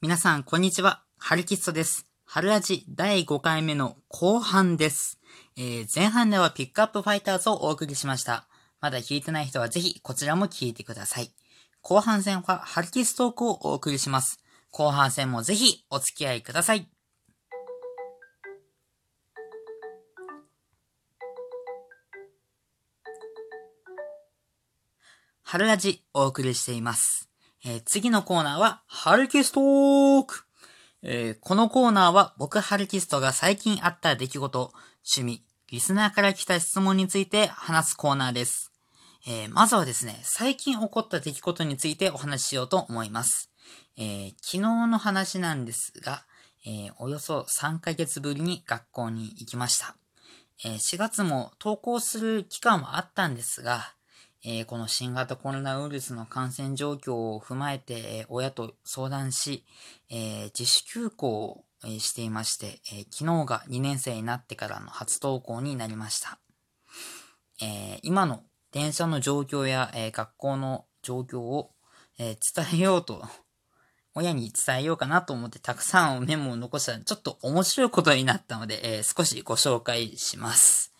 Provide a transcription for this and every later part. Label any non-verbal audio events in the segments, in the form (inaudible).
皆さん、こんにちは。ハルキストです。春味第5回目の後半です。えー前半ではピックアップファイターズをお送りしました。まだ聞いてない人はぜひこちらも聞いてください。後半戦はハルキストークをお送りします。後半戦もぜひお付き合いください。春ラジお送りしています。えー次のコーナーは、ハルキストークえーこのコーナーは僕ハルキストが最近あった出来事、趣味、リスナーから来た質問について話すコーナーです。えーまずはですね、最近起こった出来事についてお話ししようと思います。え昨日の話なんですが、えおよそ3ヶ月ぶりに学校に行きました。え4月も登校する期間はあったんですが、えーこの新型コロナウイルスの感染状況を踏まえて、えー親と相談し、えー自主休校をしていまして、えー昨日が2年生になってからの初登校になりました。えー今の電車の状況や、えー学校の状況を、えー伝えようと、(laughs) 親に伝えようかなと思ってたくさんメモを残したらちょっと面白いことになったので、えー少しご紹介します。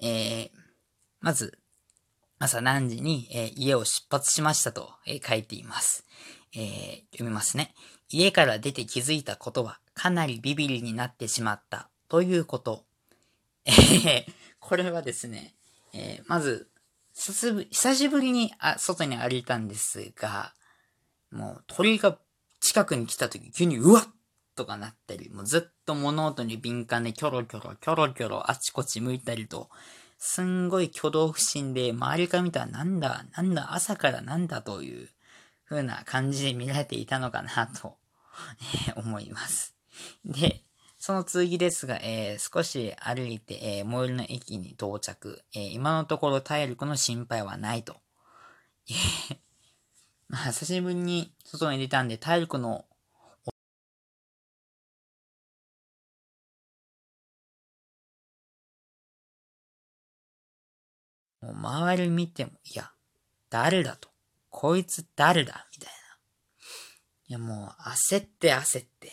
えーまず、朝何時に、えー家を出発しましたと、えー書いています。えー読みますね。家から出て気づいたことは、かなりビビリになってしまった、ということ。えーこれはですね、えーまず、久しぶりにあ外に歩いたんですが、もう鳥が近くに来た時急にうわっとかなったり、もうずっと物音に敏感でキョロキョロ、キョロキョロあちこち向いたりと、すんごい挙動不審で、周りから見たらなんだ、なんだ、朝からなんだという風な感じで見られていたのかなと、え (laughs) ー思います。で、その次ですが、えー少し歩いて、えー最寄りの駅に到着。えー今のところ体力の心配はないと。まあ、久しぶりに外に出たんで体力のもう周り見ても、いや、誰だと。こいつ誰だみたいな。いや、もう焦って焦って。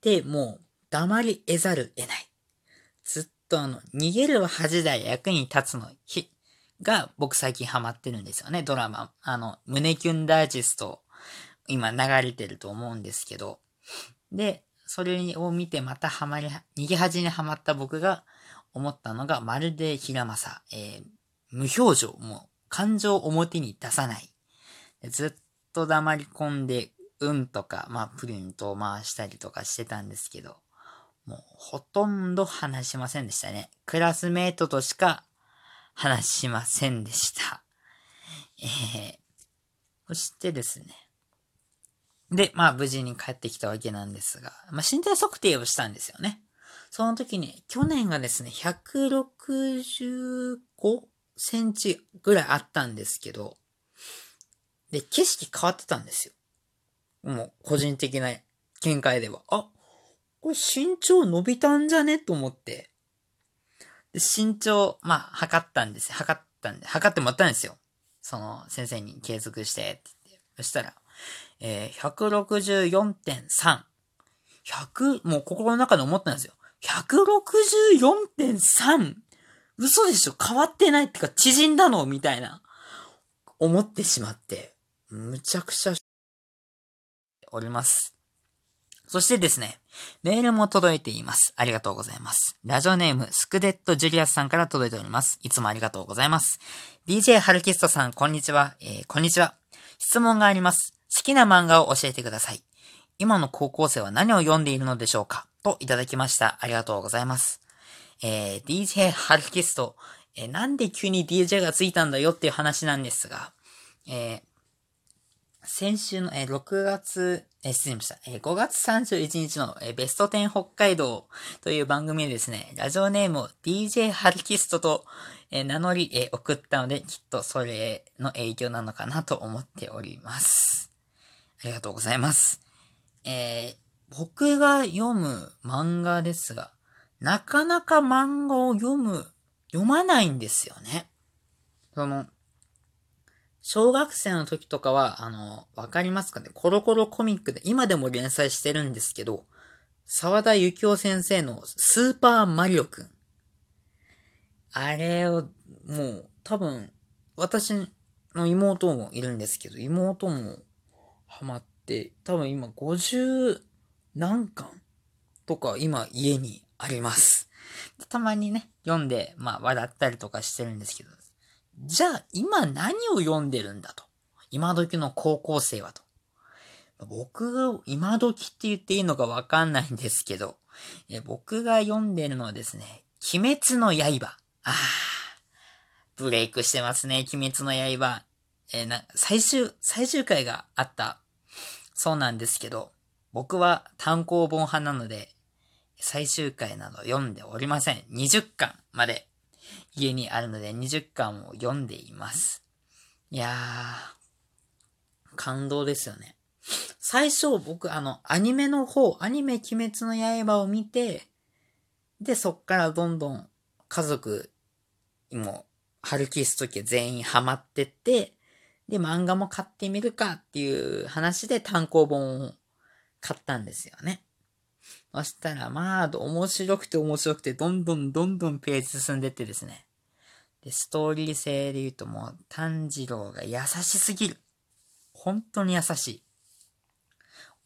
で、もう黙り得ざる得ない。ずっとあの、逃げるは恥だ役に立つの日が僕最近ハマってるんですよね、ドラマ。あの、胸キュンダイジスト、今流れてると思うんですけど。で、それを見てまたハマり、逃げ恥にハマった僕が思ったのが、まるで平正、えー無表情、もう感情を表に出さない。ずっと黙り込んで、うんとか、まあ、プリントを回したりとかしてたんですけど、もうほとんど話しませんでしたね。クラスメイトとしか話しませんでした。えー、そしてですね。で、まあ無事に帰ってきたわけなんですが、まあ身体測定をしたんですよね。その時に、去年がですね、165センチぐらいあったんですけど、で、景色変わってたんですよ。もう、個人的な見解では。あ、これ身長伸びたんじゃね？と思って。で身長、まあ、測ったんです。測ったんで、測ってもらったんですよ。その、先生に継続して、って言って。そしたら、えー、164.3。100、もう心の中で思ったんですよ。164.3! 嘘でしょ？変わってないってか縮んだの？みたいな。思ってしまって、むちゃくちゃ、おります。そしてですね、メールも届いています。ありがとうございます。ラジオネーム、スクデッドジュリアスさんから届いております。いつもありがとうございます。DJ ハルキストさん、こんにちは。えー、こんにちは。質問があります。好きな漫画を教えてください。今の高校生は何を読んでいるのでしょうか？といただきました。ありがとうございます。えー、DJ ハルキスト、えーなんで急に DJ がついたんだよっていう話なんですが、えー先週の、えー6月、えー失礼しました。えー5月31日の、えーベスト10北海道という番組でですね、ラジオネームを DJ ハルキストと、えー名乗り、えー送ったので、きっとそれの影響なのかなと思っております。ありがとうございます。えー僕が読む漫画ですが、なかなか漫画を読む、読まないんですよね。その、小学生の時とかは、あの、わかりますかね？コロコロコミックで今でも連載してるんですけど、沢田幸夫先生のスーパーマリオくん。あれを、もう、多分、私の妹もいるんですけど、妹もハマって、多分今50何巻とか今家にあります。たまにね、読んで、まあ笑ったりとかしてるんですけど、じゃあ今何を読んでるんだと。今時の高校生はと。僕が今時って言っていいのかわかんないんですけど、え僕が読んでるのはですね、鬼滅の刃。ああ、ブレイクしてますね、鬼滅の刃。えー、な、最終、最終回があった。そうなんですけど、僕は単行本派なので、最終回など読んでおりません。20巻まで家にあるので20巻を読んでいます。いやー、感動ですよね。最初僕あのアニメの方、アニメ鬼滅の刃を見て、で、そっからどんどん家族も、ハルキスト家全員ハマってって、で、漫画も買ってみるかっていう話で単行本を買ったんですよね。そしたら、まあ、面白くて面白くて、どんどんどんどんページ進んでってですね。で、ストーリー性で言うともう、炭治郎が優しすぎる。本当に優しい。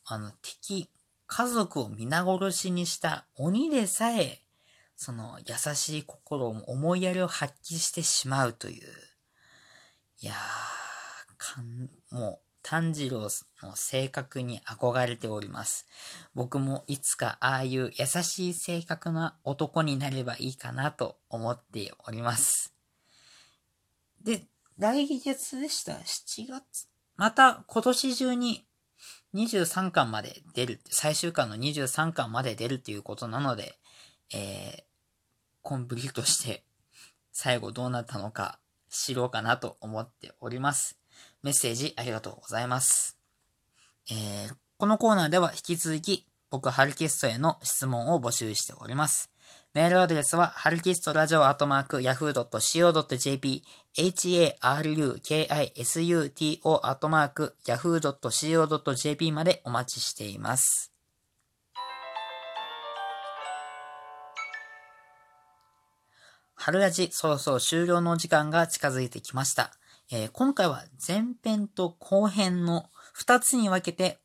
あの、敵、家族を皆殺しにした鬼でさえ、その優しい心を思いやりを発揮してしまうという。いやー、かん、もう、炭治郎の性格に憧れております。僕もいつかああいう優しい性格な男になればいいかなと思っております。で、来月でした。7月。また今年中に23巻まで出る、最終巻の23巻まで出るっていうことなので、えー、コンプリートして最後どうなったのか知ろうかなと思っております。メッセージありがとうございます。えー、このコーナーでは引き続き僕、ハルキストへの質問を募集しております。メールアドレスは、ハルキストラジオアットマーク、yahoo.co.jp、harukisuto アットマーク、yahoo.co.jp までお待ちしています。春ラジ、そろそろ終了の時間が近づいてきました。えー、今回は前編と後編の2つに分けて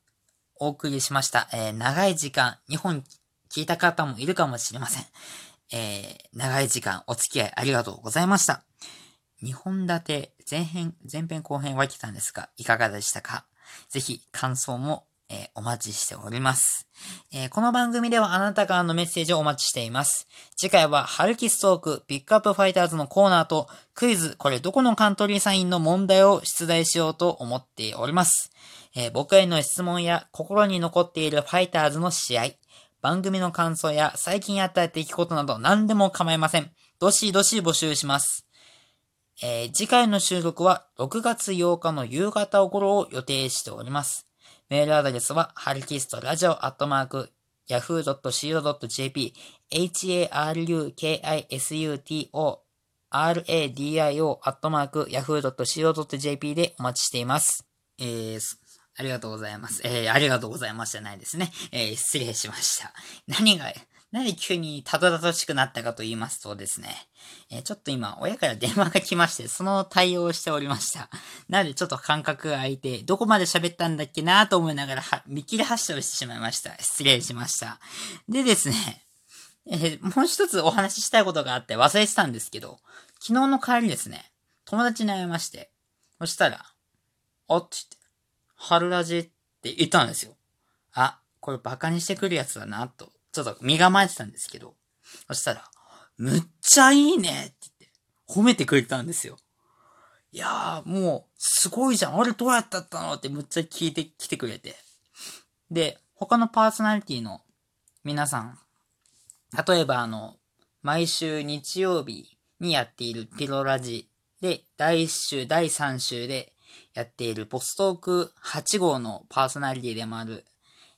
お送りしました。えー、長い時間、日本聞いた方もいるかもしれません。えー、長い時間お付き合いありがとうございました。2本立て、前編、前編後編分けたんですが、いかがでしたか？ぜひ感想もえー、お待ちしております、えー、この番組ではあなたからのメッセージをお待ちしています。次回は、ハルキストーク、ピックアップファイターズのコーナーと、クイズ、これどこのカントリーサインの問題を出題しようと思っております。えー、僕への質問や心に残っているファイターズの試合、番組の感想や最近あった出来事など何でも構いません。どしどし募集します。えー、次回の収録は6月8日の夕方頃を予定しております。メールアドレスは、ハルキストラジオアットマーク、yahoo.co.jp、harukisuto radio アットマーク yahoo.co.jp でお待ちしています。えー、ありがとうございます。えー、ありがとうございましたないですね。えー、失礼しました。何が、なぜ急にたどたどしくなったかと言いますとですね、えー、ちょっと今、親から電話が来まして、その対応をしておりました。なので、ちょっと感覚が空いて、どこまで喋ったんだっけなと思いながら、見切り発車をしてしまいました。失礼しました。でですね、えー、もう一つお話ししたいことがあって忘れてたんですけど、昨日の帰りですね、友達に会いまして、そしたら、おっつって、春ラジって言ったんですよ。あ、これバカにしてくるやつだな、とちょっと身構えてたんですけど、そしたら、むっちゃいいねって言って、褒めてくれたんですよ。いやー、もう、すごいじゃん。あれどうやったったの？ってむっちゃ聞いてきてくれて。で、他のパーソナリティの皆さん、例えばあの、毎週日曜日にやっているピロラジで、第1週、第3週でやっているポストーク8号のパーソナリティでもある、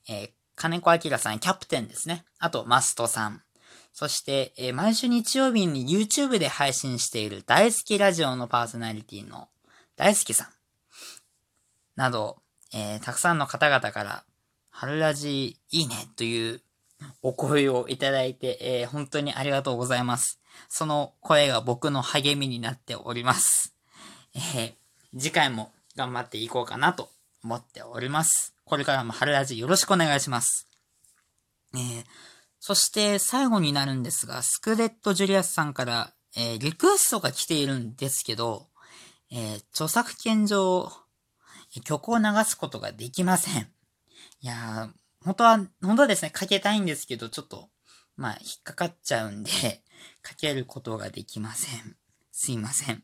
えー、金子明さん、キャプテンですね。あと、マストさん。そして、えー、毎週日曜日に YouTube で配信している大好きラジオのパーソナリティの大好きさん。など、えー、たくさんの方々から、ハルらじいいねというお声をいただいて、えー、本当にありがとうございます。その声が僕の励みになっております。え、次回も頑張っていこうかなと思っております。これからもハルらじよろしくお願いします。えー、そして最後になるんですが、スクレット・ジュリアスさんから、えー、リクエストが来ているんですけど、えー、著作権上、曲を流すことができません。いやー、本当は、本当はですね、かけたいんですけど、ちょっと、まあ、引っかかっちゃうんで、かけることができません。すいません。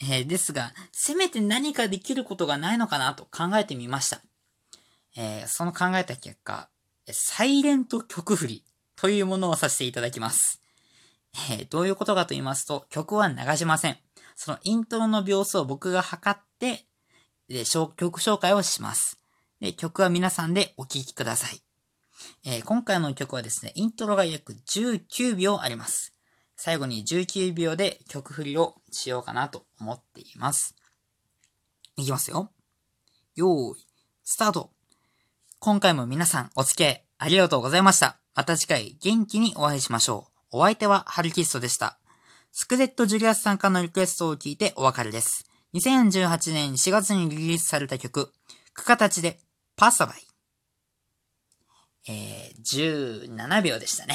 えー、ですが、せめて何かできることがないのかなと考えてみました。えー、その考えた結果、サイレント曲振りというものをさせていただきます。えー、どういうことかと言いますと、曲は流しません。そのイントロの秒数を僕が測って、で曲紹介をします。で、曲は皆さんでお聴きください。えー、今回の曲はですね、イントロが約19秒あります。最後に19秒で曲振りをしようかなと思っています。いきますよ。よーい、スタート。今回も皆さんお付き合いありがとうございました。また次回元気にお会いしましょう。お相手はハルキストでした。スクレット・ジュリアスさんからのリクエストを聞いてお別れです。2018年4月にリリースされた曲、く形でパサバイ。えー、17秒でしたね。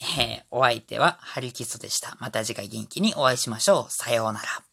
えー、お相手はハリキストでした。また次回元気にお会いしましょう。さようなら。